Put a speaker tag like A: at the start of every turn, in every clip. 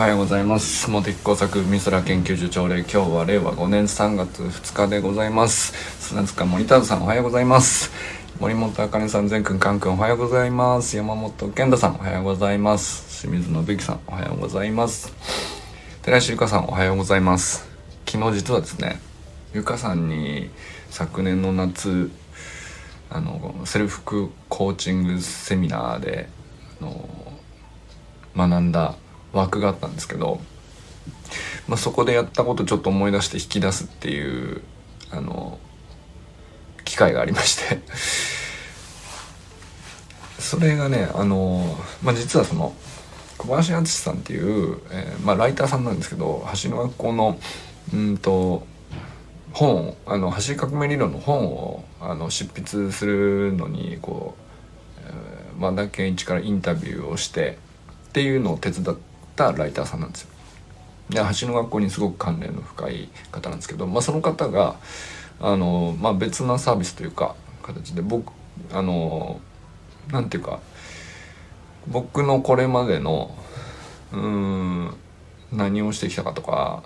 A: はようございます。茂木工作美空研究所朝礼今日は令和5年3月2日でございます。砂塚森田さんおはようございます。森本あかねさん全くんかんくんおはようございます。山本健太さんおはようございます。清水信之さんおはようございます。寺石ゆかさんおはようございます。昨日実はですねゆかさんに昨年の夏あのセルフコーチングセミナーであの学んだ枠があったんですけど、まあ、そこでやったことちょっと思い出して引き出すっていうあの機会がありまして。それがねあの、まあ、実はその小林敦さんっていう、えー、まあ、ライターさんなんですけど橋の学校のうんと本あの橋革命理論の本をあの執筆するのにこう、えー、和田健一からインタビューをしてっていうのを手伝ったライターさんなんですよ。で橋の学校にすごく関連の深い方なんですけど、まあ、その方があの、まあ、別なサービスというか形で僕あのなんていうか僕のこれまでのうん何をしてきたかとか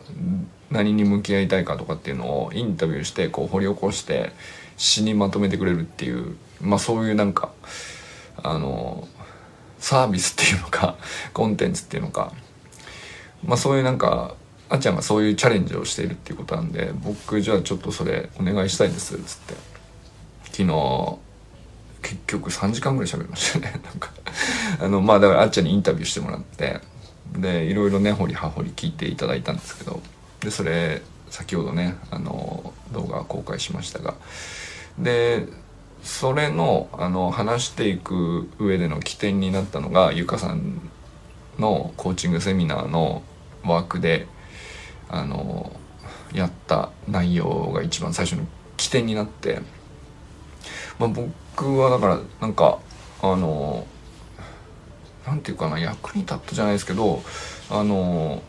A: 何に向き合いたいかとかっていうのをインタビューしてこう掘り起こして詩にまとめてくれるっていうまあそういうなんかあのサービスっていうのかコンテンツっていうのか。まあそういうなんかあっちゃんがそういうチャレンジをしているっていうことなんで僕じゃあちょっとそれお願いしたいんですっつって。昨日結局3時間ぐらい喋りましたね なんか。あのまあだからあっちゃんにインタビューしてもらってでいろいろね掘り葉掘り聞いていただいたんですけどでそれ先ほどねあの動画公開しましたがでそれのあの話していく上での起点になったのがゆかさんのコーチングセミナーのワークであのやった内容が一番最初の起点になって、まあ、僕はだからなんかあのなんていうかな役に立ったじゃないですけどあの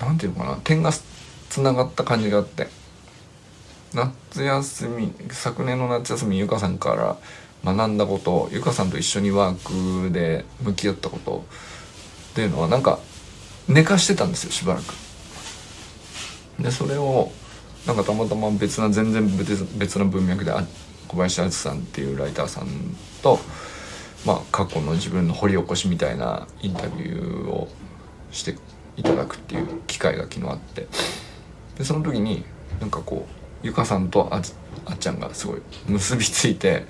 A: なんていうかな点がつながった感じがあって。夏休み昨年の夏休みゆかさんから学んだことゆかさんと一緒にワークで向き合ったことっていうのはなんか寝かしてたんですよしばらく。でそれをなんかたまたま別な全然別な文脈で小林敦さんっていうライターさんと、まあ、過去の自分の掘り起こしみたいなインタビューをしていただくっていう機会が昨日あってでその時になんかこうゆかさんとああっちゃんがすごい結びついて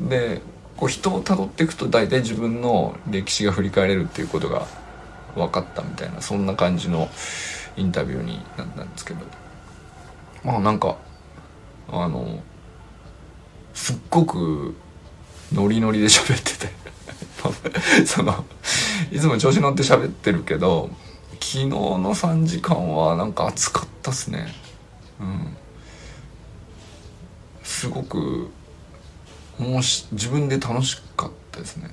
A: でこう人をたどっていくと大体自分の歴史が振り返れるっていうことが分かったみたいなそんな感じのインタビューになったんですけど。まあなんかあのすっごくノリノリで喋ってて。そのいつも調子乗って喋ってるけど昨日の3時間はなんか暑かったっすね。うん。すごくもし自分で楽しかったですね。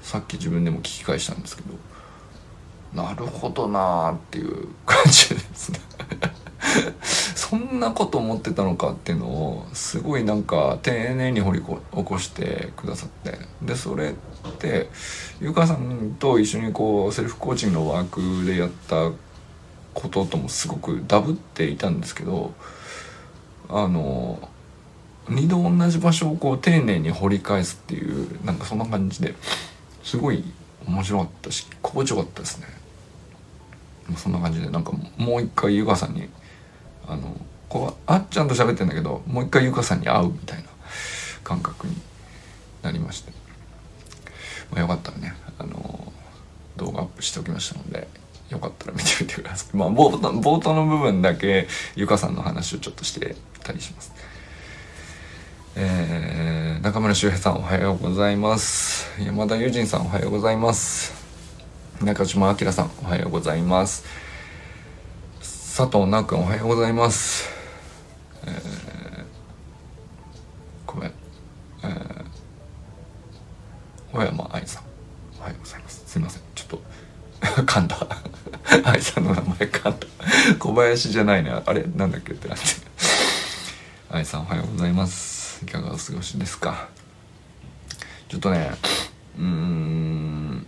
A: さっき自分でも聞き返したんですけど。なるほどなーっていう感じですね。そんなこと思ってたのかっていうのをすごいなんか丁寧に掘り起こしてくださって。でそれってゆかさんと一緒にこうセルフコーチングのワークでやったことともすごくダブっていたんですけどあの二度同じ場所をこう丁寧に掘り返すっていうなんかそんな感じですごい面白かったし心地よかったですね。そんな感じでなんかもう一回ゆかさんにあのこうあっちゃんと喋ってんだけどもう一回ゆかさんに会うみたいな感覚になりまして、まあ、よかったらねあの動画アップしておきましたのでよかったら見てみてください。まあ冒頭冒頭の部分だけゆかさんの話をちょっとしてたりします。えー、中村修平さんおはようございます。山田友人さんおはようございます。中島明さんおはようございます。佐藤直君おはようございます。えー、ごめん。えー、小山愛さんおはようございます。すいません。ちょっと 噛んだ。愛さんの名前噛んだ。小林じゃないね。あれなんだっけってなって。愛さんおはようございます。いかがお過ごしですか？ちょっとねうん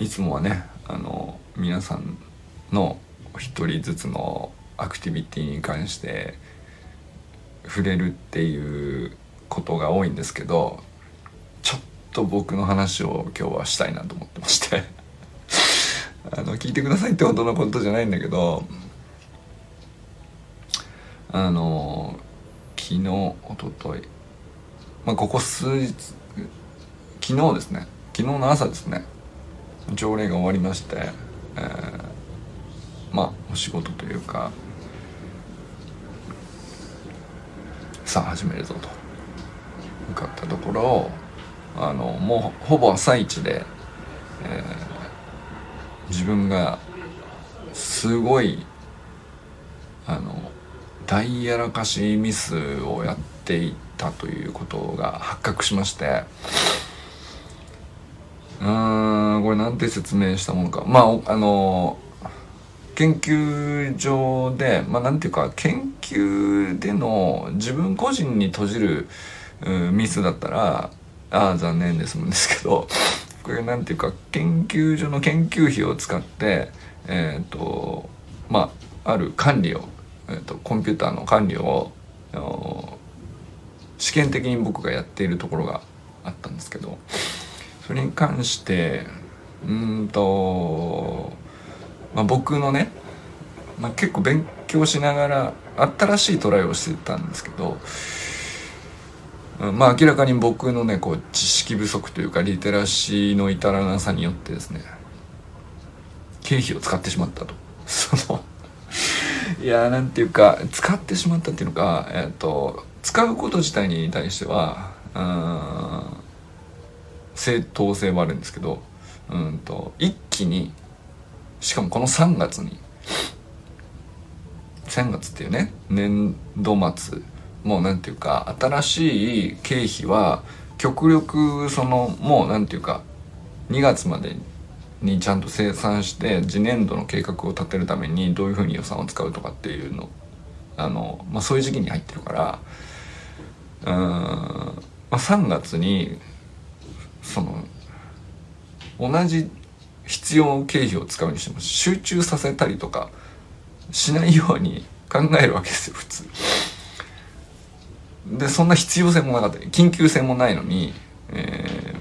A: いつもはねあの皆さんの一人ずつのアクティビティに関して触れるっていうことが多いんですけどちょっと僕の話を今日はしたいなと思ってまして。あの聞いてくださいってほどのことじゃないんだけどあの昨日おとといまあここ数日昨日ですね。昨日の朝ですね。条例が終わりまして、えー、まあお仕事というかさあ始めるぞと。向かったところあのもうほぼ朝一で、えー、自分がすごいあの大やらかしミスをやっていたということが発覚しまして。うーんこれなんて説明したものか。まああの研究所でまあなんていうか研究での自分個人に閉じるミスだったらああ残念ですもんですけど。これなんていうか研究所の研究費を使ってえっ、ー、とまあある管理を、えーと、コンピューターの管理を試験的に僕がやっているところがあったんですけどそれに関してうんと、まあ、僕のね、まあ、結構勉強しながら新しいトライをしてたんですけどまあ明らかに僕のねこう知識不足というかリテラシーの至らなさによってですね経費を使ってしまったと。そのいやなんていうか使ってしまったっていうのかえっ、ー、と使うこと自体に対してはうん正当性はあるんですけどうんと一気にしかもこの3月に3月っていうね年度末もうなんていうか新しい経費は極力そのもうなんていうか2月までにちゃんと生産して次年度の計画を立てるためにどういうふうに予算を使うとかっていうのあの、まあ、そういう時期に入ってるからうん、まあ、3月にその同じ必要経費を使うにしても集中させたりとかしないように考えるわけですよ普通。でそんな必要性もなかった緊急性もないのに、え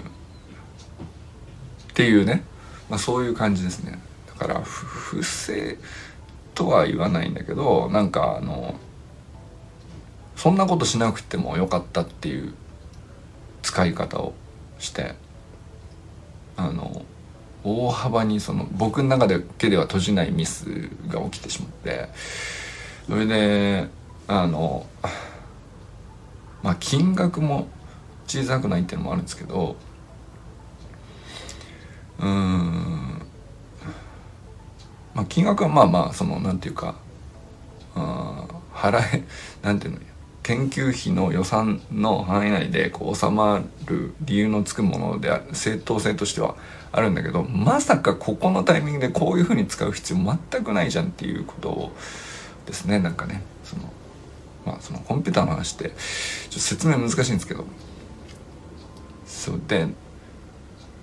A: ー、っていうね、まあ、そういう感じですね。だから不正とは言わないんだけどなんかあのそんなことしなくてもよかったっていう使い方をしてあの大幅にその僕の中だけでは閉じないミスが起きてしまってそれであのまあ金額も小さくないっていうのもあるんですけどうん。まあ金額はまあまあそのなんていうかあ払え なんていうの研究費の予算の範囲内でこう収まる理由のつくものである正当性としてはあるんだけどまさかここのタイミングでこういうふうに使う必要全くないじゃんっていうことをですね。なんかねそのまあそのコンピューターの話ってちょっと説明難しいんですけど。そうで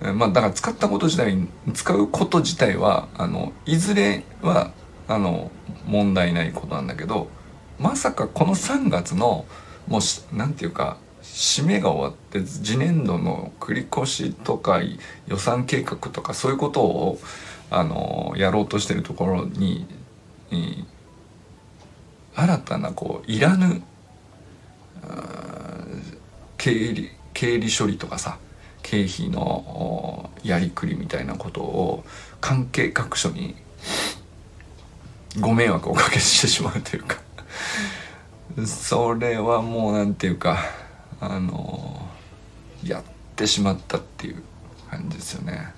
A: まあだから使ったこと自体使うこと自体はあのいずれはあの問題ないことなんだけどまさかこの3月のもうなんていうか締めが終わって次年度の繰り越しとか予算計画とかそういうことをあのやろうとしてるところに、新たなこういらぬ経理経理処理とかさ経費のやりくりみたいなことを関係各所にご迷惑をおかけしてしまうというかそれはもうなんていうかあのやってしまったっていう感じですよね。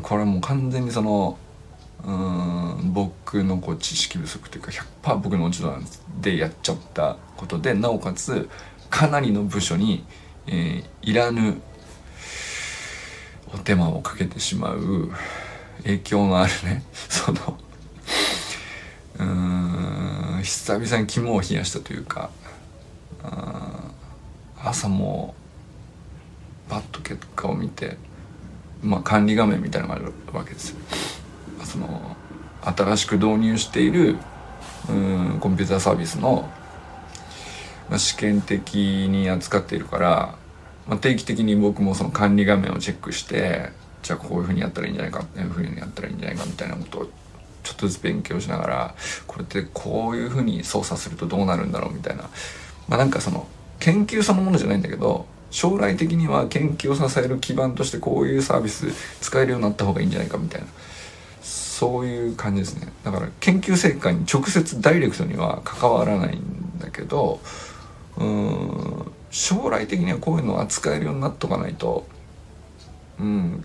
A: これもう完全にそのうん僕のこう知識不足というか100%僕の落ち度なんでやっちゃったことでなおかつかなりの部署に、えー、いらぬお手間をかけてしまう影響のあるね そのうーん久々に肝を冷やしたというか朝もパッと結果を見てまあ、管理画面みたいなのがあるわけですよ。その新しく導入しているうんコンピューターサービスの、ま、試験的に扱っているから、まあ、定期的に僕もその管理画面をチェックしてじゃあこういうふうにやったらいいんじゃないかこういうふうにやったらいいんじゃないかみたいなことをちょっとずつ勉強しながらこれってこういうふうに操作するとどうなるんだろうみたいな。まあなんかその研究そのものじゃないんだけど将来的には研究を支える基盤としてこういうサービス使えるようになった方がいいんじゃないかみたいな。そういう感じですね。だから研究成果に直接ダイレクトには関わらないんだけどうん将来的にはこういうのを扱えるようになっとかないとうん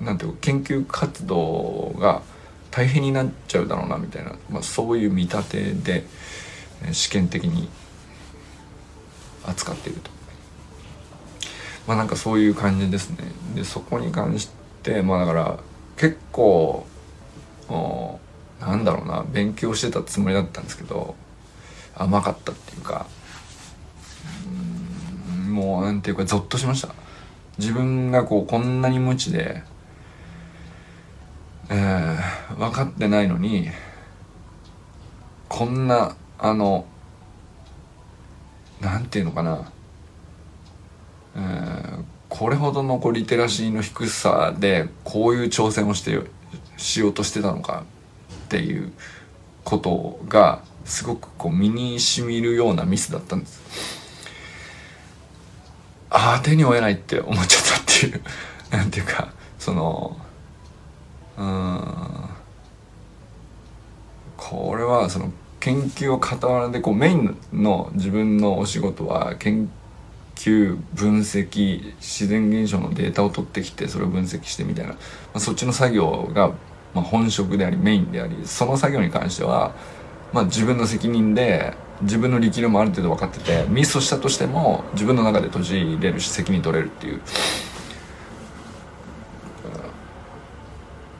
A: なんていうか研究活動が大変になっちゃうだろうなみたいな、まあ、そういう見立てで試験的に扱っていると。まあなんかそういう感じですね。でそこに関してまあだから結構なんだろうな勉強してたつもりだったんですけど甘かったっていうかもうなんていうかゾッとしました自分がこうこんなに無知で、えー、分かってないのにこんなあのなんていうのかな、えー、これほどのこうリテラシーの低さでこういう挑戦をしてしようとしてたのかっていうことがすごくこう身にしみるようなミスだったんです。ああ手に負えないって思っちゃったっていう。なんていうかそのうん。これはその研究を傍らでこうメインの自分のお仕事は研究分析自然現象のデータを取ってきてそれを分析してみたいな、まあ、そっちの作業が、まあ、本職でありメインでありその作業に関しては、まあ、自分の責任で自分の力量もある程度分かっててミスをしたとしても自分の中で閉じれるし責任取れるっていう。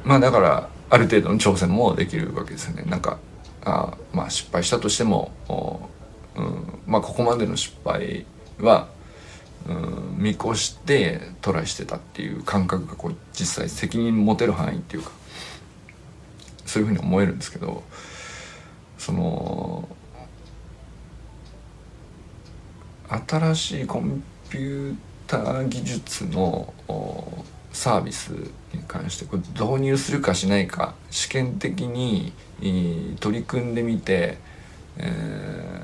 A: まあだからある程度の挑戦もできるわけですよね。なんかあまあ失敗したとしても、うん、まあここまでの失敗は、うん、見越してトライしてたっていう感覚がこう実際責任持てる範囲っていうかそういうふうに思えるんですけどその新しいコンピューター技術のサービスに関してこれ導入するかしないか試験的に取り組んでみて、え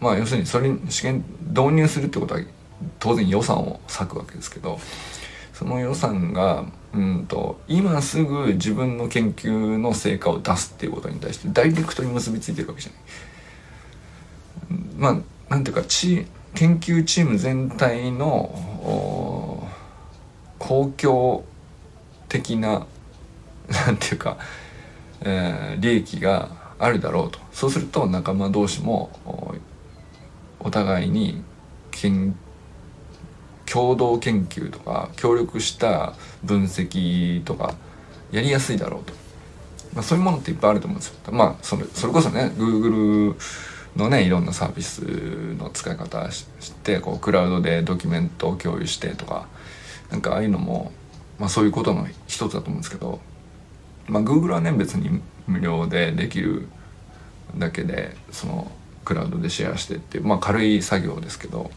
A: ー、まあ要するにそれに試験導入するってことは当然予算を割くわけですけどその予算がうんと今すぐ自分の研究の成果を出すっていうことに対してダイレクトに結びついてるわけじゃない。まあなんていうかチ研究チーム全体の公共的な なんていうか、えー、利益があるだろうとそうすると仲間同士もお互いに研共同研究とか協力した分析とかやりやすいだろうと、まあ、そういうものっていっぱいあると思うんですよ。まあそれそれこそね Google のねいろんなサービスの使い方してこうクラウドでドキュメントを共有してとかなんかああいうのも、まあ、そういうことの一つだと思うんですけど、まあ、Google はね別に無料でできるだけでそのクラウドでシェアしてっていう、まあ、軽い作業ですけど、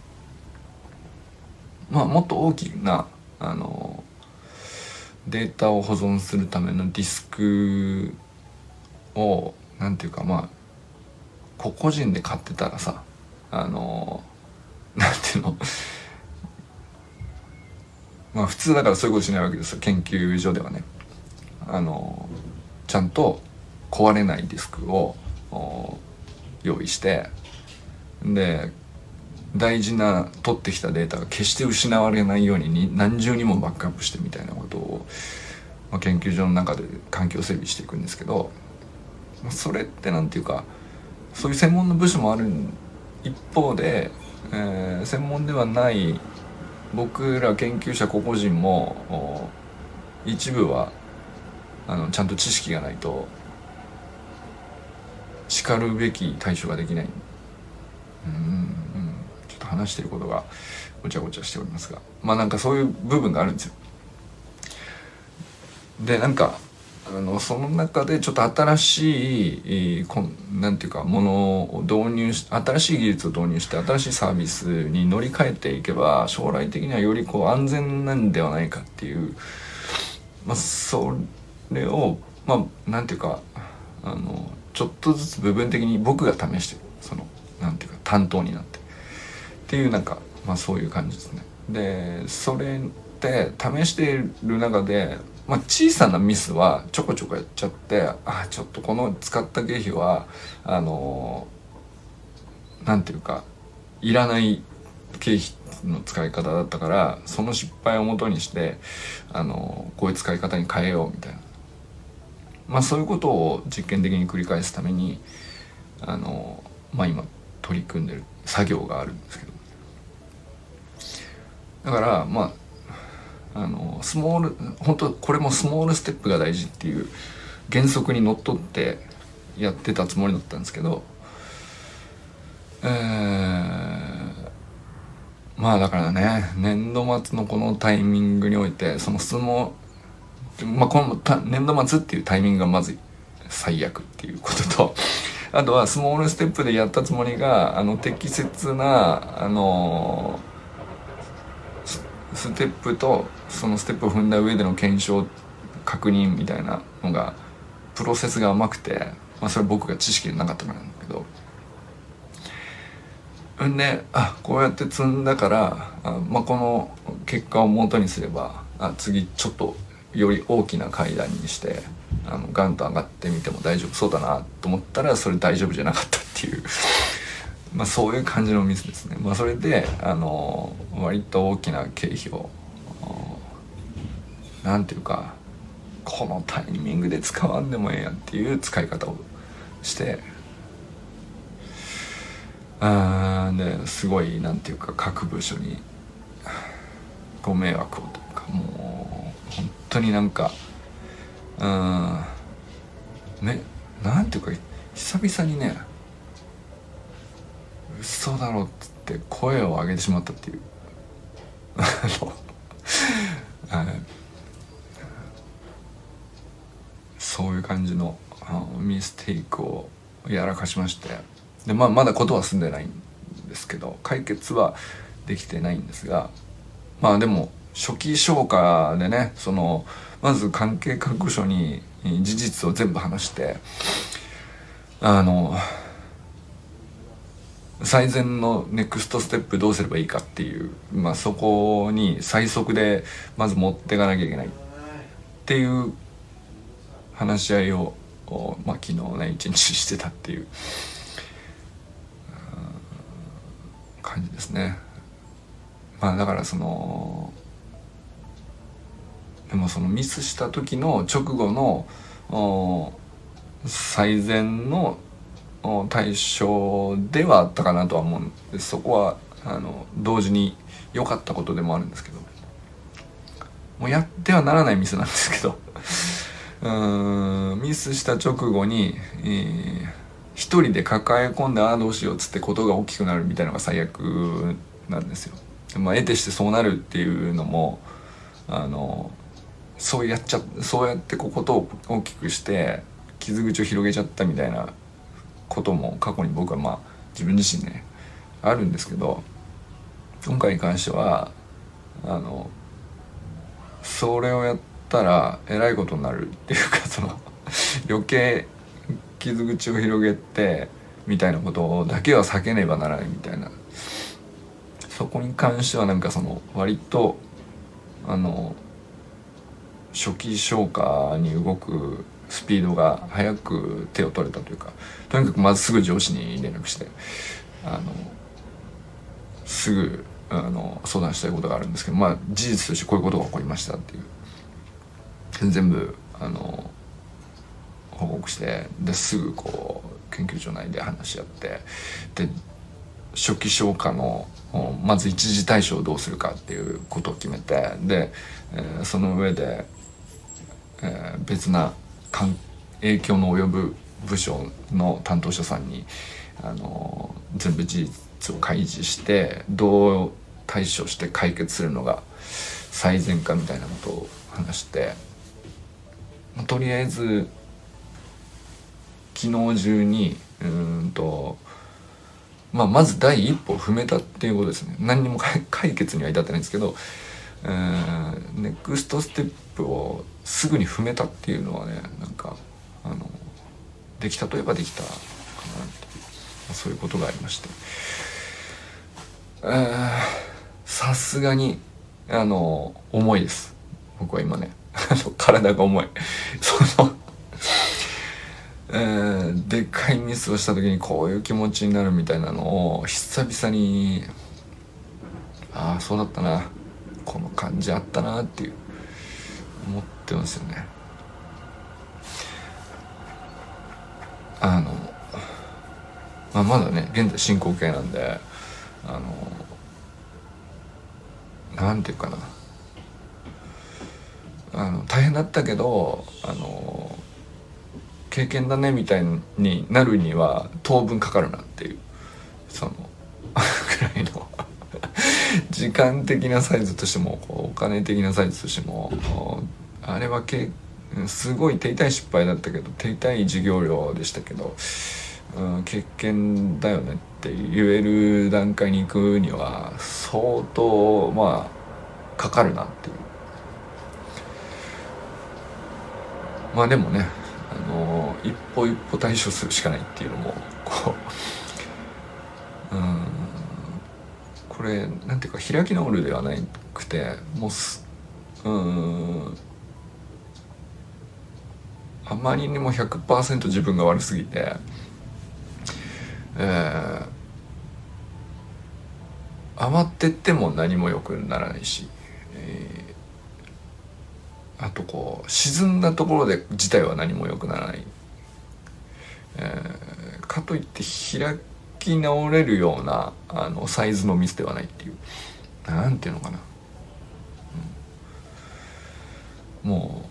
A: まあ、もっと大きなあのデータを保存するためのディスクをなんていうかまあ個々人で買ってたらさあのなんていうの？まあ普通だからそういうことしないわけですよ。研究所ではね。あのちゃんと壊れないディスクを用意して。で大事な取ってきたデータが決して失われないように何重にもバックアップしてみたいなことを、まあ、研究所の中で環境整備していくんですけどまあそれって何て言うかそういう専門の部署もある一方で、えー、専門ではない僕ら研究者個々人も一部はあのちゃんと知識がないと叱るべき対処ができない。うん、ちょっと話してることがごちゃごちゃしておりますが。まあなんかそういう部分があるんですよ。でなんかのその中でちょっと新しい、こんなんていうかものを導入し新しい技術を導入して新しいサービスに乗り換えていけば将来的にはよりこう安全なんではないかっていう、まあ、それをまあなんていうかあのちょっとずつ部分的に僕が試してるそのなんていうか担当になってっていうなんかまあそういう感じですね。でそれって試している中でまあ、小さなミスはちょこちょこやっちゃってああちょっとこの使った経費はあのなんていうかいらない経費の使い方だったからその失敗をもとにしてあのこういう使い方に変えようみたいな。まあそういうことを実験的に繰り返すためにあのまあ今取り組んでる作業があるんですけど。だからまああのスモール本当これもスモールステップが大事っていう原則にのっとってやってたつもりだったんですけどえー、まあだからね年度末のこのタイミングにおいてその相撲まあこの年度末っていうタイミングがまず最悪っていうこととあとはスモールステップでやったつもりがあの適切なあのステップとそのステップを踏んだ上での検証確認みたいなのがプロセスが甘くて、まあ、それ僕が知識でなかったからなんだけど。んであこうやって積んだからあ、まあ、この結果をもとにすればあ次ちょっとより大きな階段にしてあのガンと上がってみても大丈夫そうだなと思ったらそれ大丈夫じゃなかったっていう。まあそういう感じのミスですね。まあ、それであの割と大きな経費を何ていうかこのタイミングで使わんでもええやんっていう使い方をしてあですごい何ていうか各部署にご迷惑をというかもう本当になんかうんねなんていうか久々にね嘘だろっつって声を上げてしまったっていう。あのそういう感じのミステイクをやらかしまして。で、まあ、まだことは済んでないんですけど解決はできてないんですがまあでも初期消化でねそのまず関係各所に事実を全部話してあの最善のネクストステップどうすればいいかっていう、まあ、そこに最速でまず持っていかなきゃいけないっていう話し合いを、まあ、昨日ね一日してたっていう感じですね。まあだからそのでもそのミスした時の直後の最善の対象ではあったかなとは思うんでそこはあの同時に良かったことでもあるんですけど。もうやってはならないミスなんですけど。うんミスした直後に、えー、一人で抱え込んでああどうしようっつってことが大きくなるみたいなのが最悪なんですよ。まあ、得てしてそうなるっていうのもあのそうやっちゃそうやってこことを大きくして傷口を広げちゃったみたいなことも過去に僕はまあ自分自身ねあるんですけど今回に関してはあのそれをやったらえらいことになるっていうかその 余計傷口を広げてみたいなことだけは避けねばならないみたいな。そこに関してはなんかその割とあの初期消化に動くスピードが速く手を取れたというかとにかくまずすぐ上司に連絡してあのすぐあの相談したいことがあるんですけどまあ事実としてこういうことが起こりましたっていう。全部あの報告してですぐこう研究所内で話し合ってで初期消火のまず一時対処をどうするかっていうことを決めてで、えー、その上で、えー、別な影響の及ぶ部署の担当者さんにあの全部事実を開示してどう対処して解決するのが最善かみたいなことを話してまとりあえず昨日中にうんと、まあ、まず第一歩を踏めたっていうことですね。何にも解決には至ってないんですけどうん。ネクストステップをすぐに踏めたっていうのはねなんかあのできたといえばできたかなっていう、そういうことがありまして。さすがにあの重いです。僕は今ね。体が重い。そのえー、でっかいミスをした時にこういう気持ちになるみたいなのを久々にああそうだったな。この感じあったなっていう思ってますよね。あの、まあ、まだね現在進行形なんであのなんていうかな。あの大変だったけどあの経験だねみたいになるには当分かかるなっていうその ぐらいの時間的なサイズとしてもお金的なサイズとしてもあれはけすごい手痛い失敗だったけど手痛い授業料でしたけど、うん、経験だよねって言える段階に行くには相当まあかかるなっていう。まあでもねあの一歩一歩対処するしかないっていうのもこううんこれなんていうか開き直るではなくてもうすうんあまりにも100%自分が悪すぎて、えー、余ってっても何も良くならないし、えー、あとこう沈んだところで自体は何も良くならない、えー、かといって開き直れるようなあのサイズのミスではないっていう。なんていうのかな、うん、もう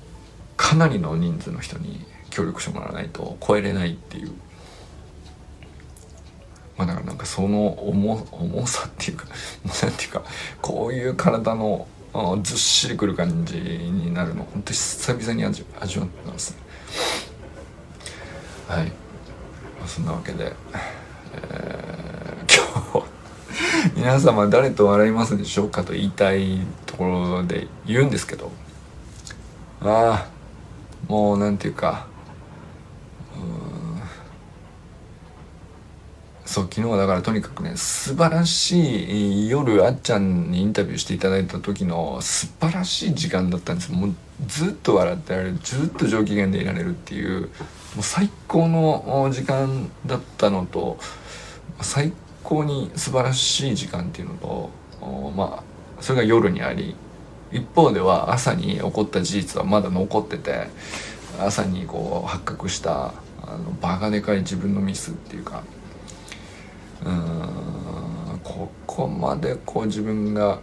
A: かなりの人数の人に協力してもらわないと超えれないっていう。まあだからなんかその重重さっていうか 何ていうかこういう体のずっしりくる感じになるの本当に久々に味味わってますね。はい、まあ、そんなわけで、えー、今日皆様誰と笑いますでしょうかと言いたいところで言うんですけど。ああもうなんていうかそう昨日はだからとにかくね素晴らしい夜あっちゃんにインタビューしていただいた時の素晴らしい時間だったんです。もうずっと笑ってられるずっと上機嫌でいられるっていうもう最高の時間だったのと最高に素晴らしい時間っていうのとまあそれが夜にあり一方では朝に起こった事実はまだ残ってて朝にこう発覚したあのバカでかい自分のミスっていうかうんここまでこう自分が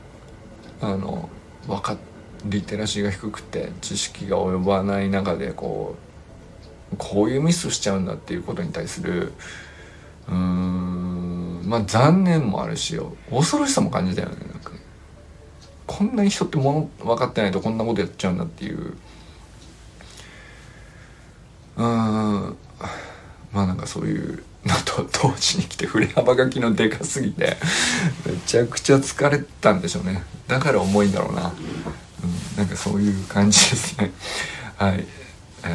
A: あの分かっリテラシーが低くて知識が及ばない中でこうこういうミスしちゃうんだっていうことに対するうんまあ残念もあるし恐ろしさも感じたよねなんか。こんなに人ってもの分かってないとこんなことやっちゃうんだっていう。うんまあなんかそういうのと同時に来て振れ幅が昨日でかすぎてめちゃくちゃ疲れたんでしょうね。だから重いんだろうな、うん、なんかそういう感じですね。はい、え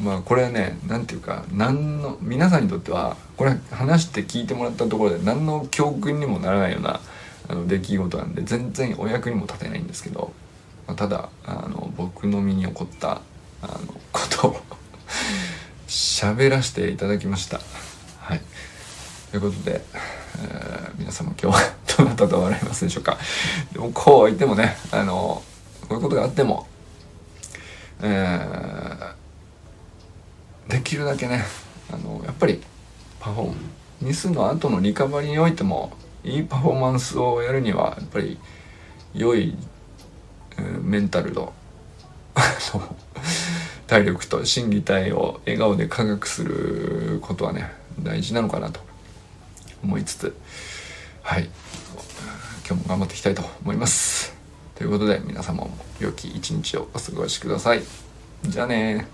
A: ー、まあこれはね何ていうか何の皆さんにとってはこれ話して聞いてもらったところで何の教訓にもならないようなあの出来事なんで全然お役にも立てないんですけど、まあ、ただあの僕の身に起こったあのことを喋らせていただきました。はい、ということで、えー、皆様今日はどなたと笑いますでしょうか。でもこう言ってもねあのこういうことがあっても、えー、できるだけねあのやっぱりパフォーミスの後のリカバリーにおいてもいいパフォーマンスをやるにはやっぱり良い、えー、メンタルの体力と心技体を笑顔で科学することはね大事なのかなと思いつつはい今日も頑張っていきたいと思います。ということで皆様も良き一日をお過ごしください。じゃあね